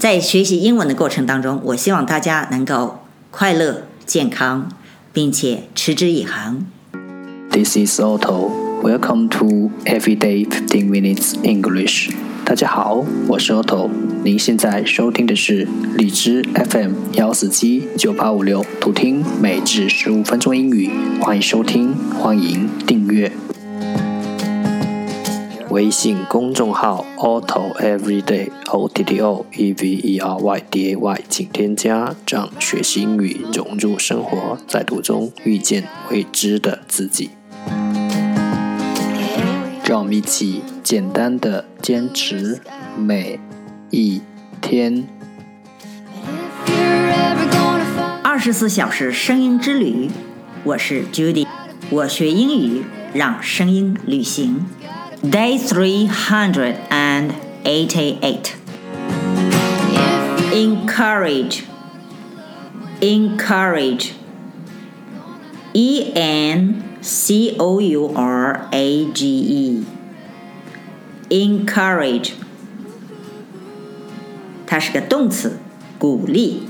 在学习英文的过程当中，我希望大家能够快乐、健康，并且持之以恒。This is Otto. Welcome to Everyday 15 Minutes English. 大家好，我是 Otto。您现在收听的是荔枝 FM 幺四七九八五六，图听每至十五分钟英语。欢迎收听，欢迎订阅。微信公众号 Otto Everyday O T T O E V E R Y D A Y，请添加，让学习英语融入生活，在途中遇见未知的自己。让我们一起简单的坚持每一天。二十四小时声音之旅，我是 Judy，我学英语让声音旅行。Day three hundred and eighty-eight. Encourage. Encourage. E N C O U R A G E. Encourage. 它是个动词，鼓励。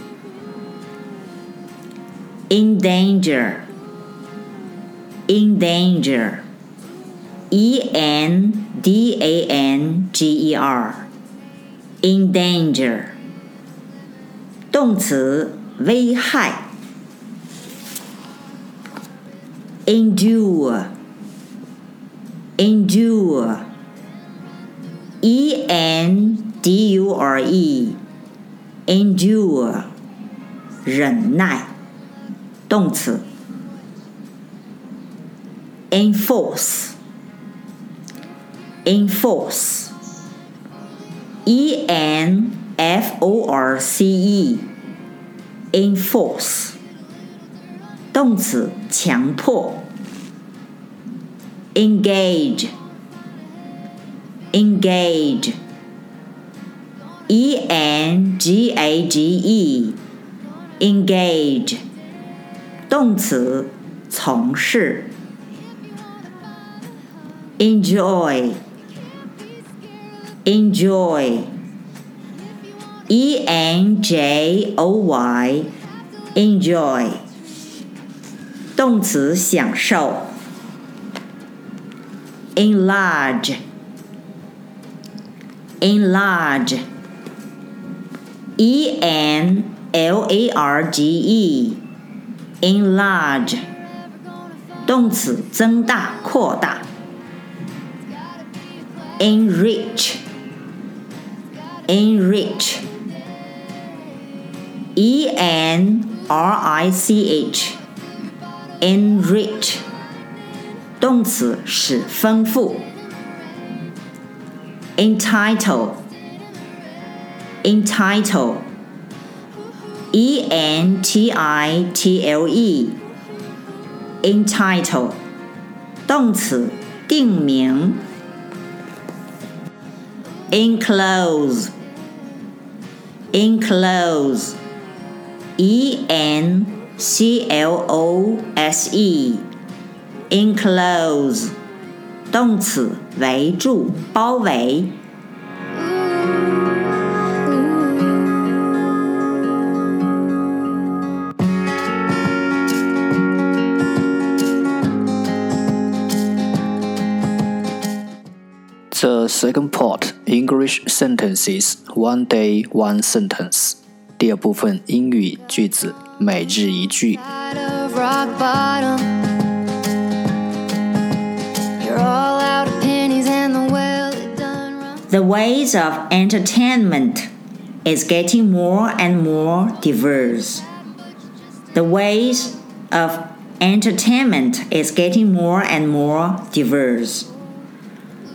In danger. In danger. E N D A N G E R. In danger. 动词，危害。Endure. Endure. E N D U R E. Endure. 忍耐。动词。Enforce. Enforce. E N F O R C E. Enforce. 动词，强迫。Engage. Engage. E N G A G E. Engage. 动词，从事。Enjoy. Enjoy. E N J O Y. Enjoy. 动词，享受。Enlarge. Enlarge. E N L A R G E. Enlarge. 动词，增大、扩大。Enrich. Enrich. E N R I C H. Enrich. 动词，使丰富。Entitle. Entitle. E N T I T L E. Entitle. 动词，定名。Enclose. Enclose. E N C L O S E. Enclose. 动词，围住、包围。 The second part English sentences one day one sentence。第二部分英语句子每日一句。 of rock bottom. You're all out of pennies and the well it done run. The ways of entertainment is getting more and more diverse. The ways of entertainment is getting more and more diverse.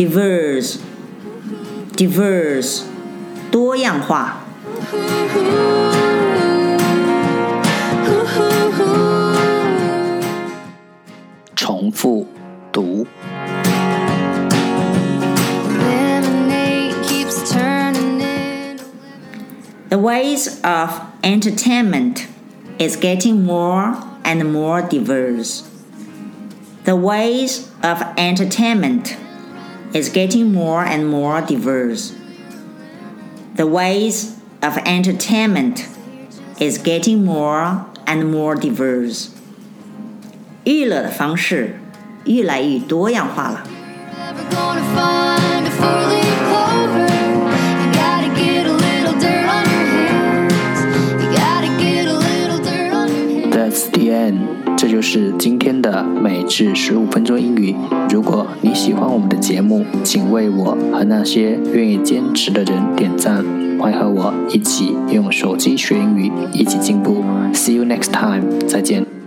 diverse diverse 多样化 重复读。 Lemonade keeps turning into The ways of entertainment is getting more and more diverse. The ways of entertainment is getting more and more diverse. The ways of entertainment is getting more and more diverse. 娱乐的方式越来越多样化了。 是今天的每日十五分钟英语。如果你喜欢我们的节目，请为我和那些愿意坚持的人点赞。快和我一起用手机学英语，一起进步。See you next time，再见。